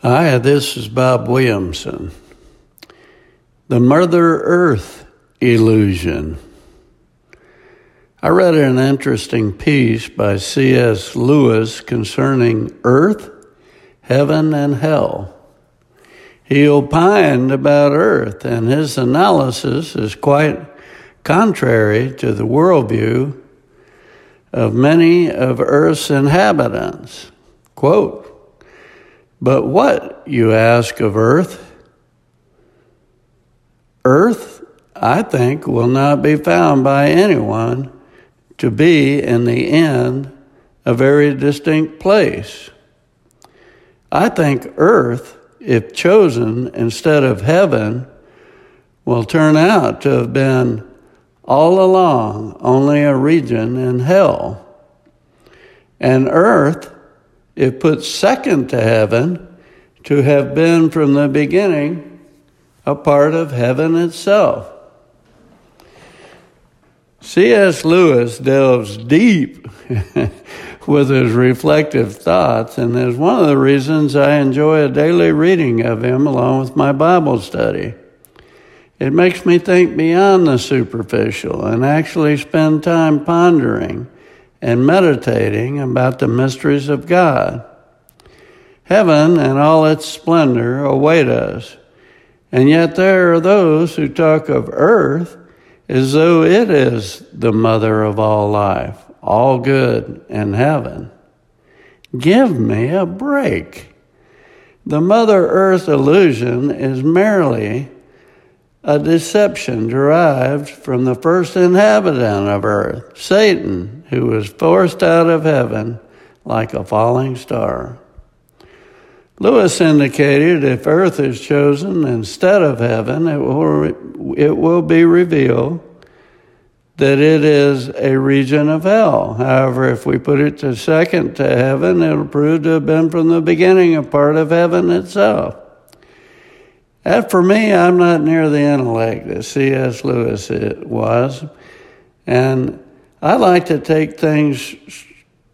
Hi, this is Bob Williamson. The Mother Earth Illusion. I read an interesting piece by C.S. Lewis concerning Earth, Heaven, and Hell. He opined about Earth, and his analysis is quite contrary to the worldview of many of Earth's inhabitants. Quote, but what, you ask of earth? Earth, I think, will not be found by anyone to be, in the end, a very distinct place. I think earth, if chosen instead of heaven, will turn out to have been all along only a region in hell. And earth, if put second to heaven, to have been from the beginning a part of heaven itself. C.S. Lewis delves deep with his reflective thoughts, and is one of the reasons I enjoy a daily reading of him along with my Bible study. It makes me think beyond the superficial and actually spend time pondering and meditating about the mysteries of God. Heaven and all its splendor await us, and yet there are those who talk of earth as though it is the mother of all life, all good, and heaven. Give me a break. The Mother Earth illusion is merely a deception derived from the first inhabitant of earth, Satan, who was forced out of heaven like a falling star. Lewis indicated if earth is chosen instead of heaven, it will, it will be revealed that it is a region of hell. However, if we put it to second to heaven, it'll prove to have been from the beginning a part of heaven itself. As for me, I'm not near the intellect that C.S. Lewis was, and I like to take things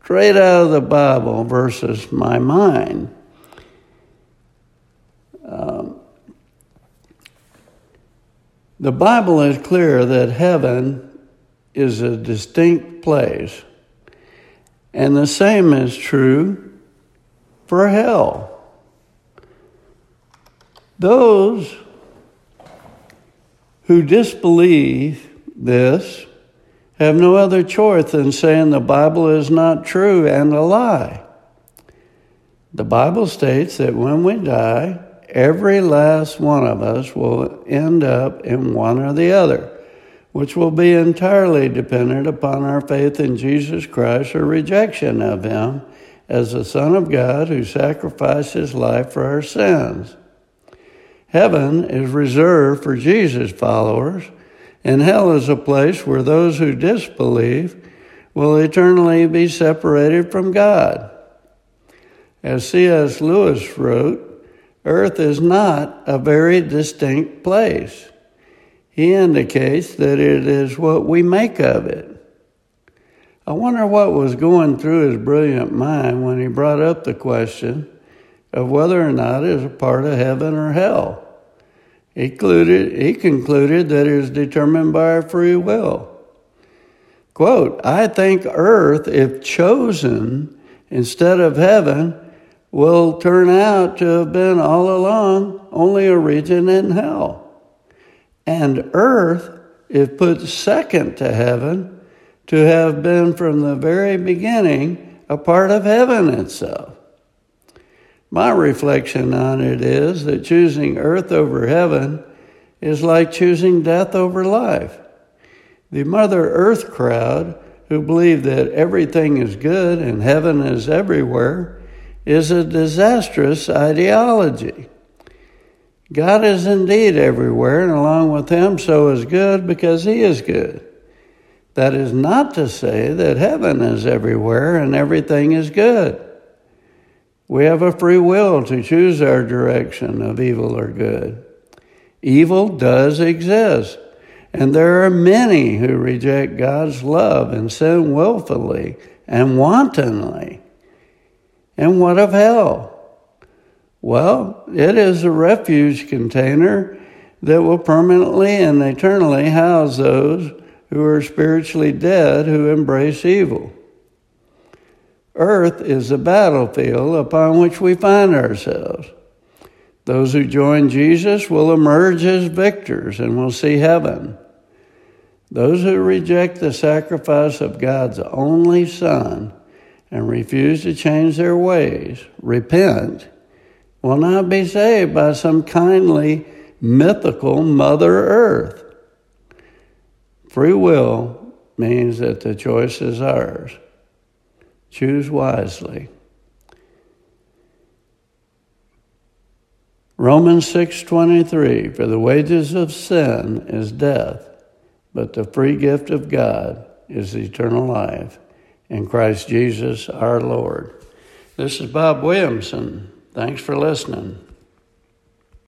straight out of the Bible versus my mind. Um, the Bible is clear that heaven is a distinct place, and the same is true for hell. Those who disbelieve this have no other choice than saying the Bible is not true and a lie. The Bible states that when we die, every last one of us will end up in one or the other, which will be entirely dependent upon our faith in Jesus Christ or rejection of Him as the Son of God who sacrificed His life for our sins. Heaven is reserved for Jesus' followers, and hell is a place where those who disbelieve will eternally be separated from God. As C.S. Lewis wrote, Earth is not a very distinct place. He indicates that it is what we make of it. I wonder what was going through his brilliant mind when he brought up the question of whether or not it is a part of heaven or hell. He concluded, he concluded that it is determined by our free will. Quote, I think earth, if chosen instead of heaven, will turn out to have been all along only a region in hell. And earth, if put second to heaven, to have been from the very beginning a part of heaven itself. My reflection on it is that choosing earth over heaven is like choosing death over life. The Mother Earth crowd, who believe that everything is good and heaven is everywhere, is a disastrous ideology. God is indeed everywhere, and along with Him, so is good because He is good. That is not to say that heaven is everywhere and everything is good. We have a free will to choose our direction of evil or good. Evil does exist, and there are many who reject God's love and sin willfully and wantonly. And what of hell? Well, it is a refuge container that will permanently and eternally house those who are spiritually dead who embrace evil. Earth is the battlefield upon which we find ourselves. Those who join Jesus will emerge as victors and will see heaven. Those who reject the sacrifice of God's only Son and refuse to change their ways, repent, will not be saved by some kindly, mythical Mother Earth. Free will means that the choice is ours. Choose wisely. Romans 6:23 For the wages of sin is death but the free gift of God is eternal life in Christ Jesus our Lord. This is Bob Williamson. Thanks for listening.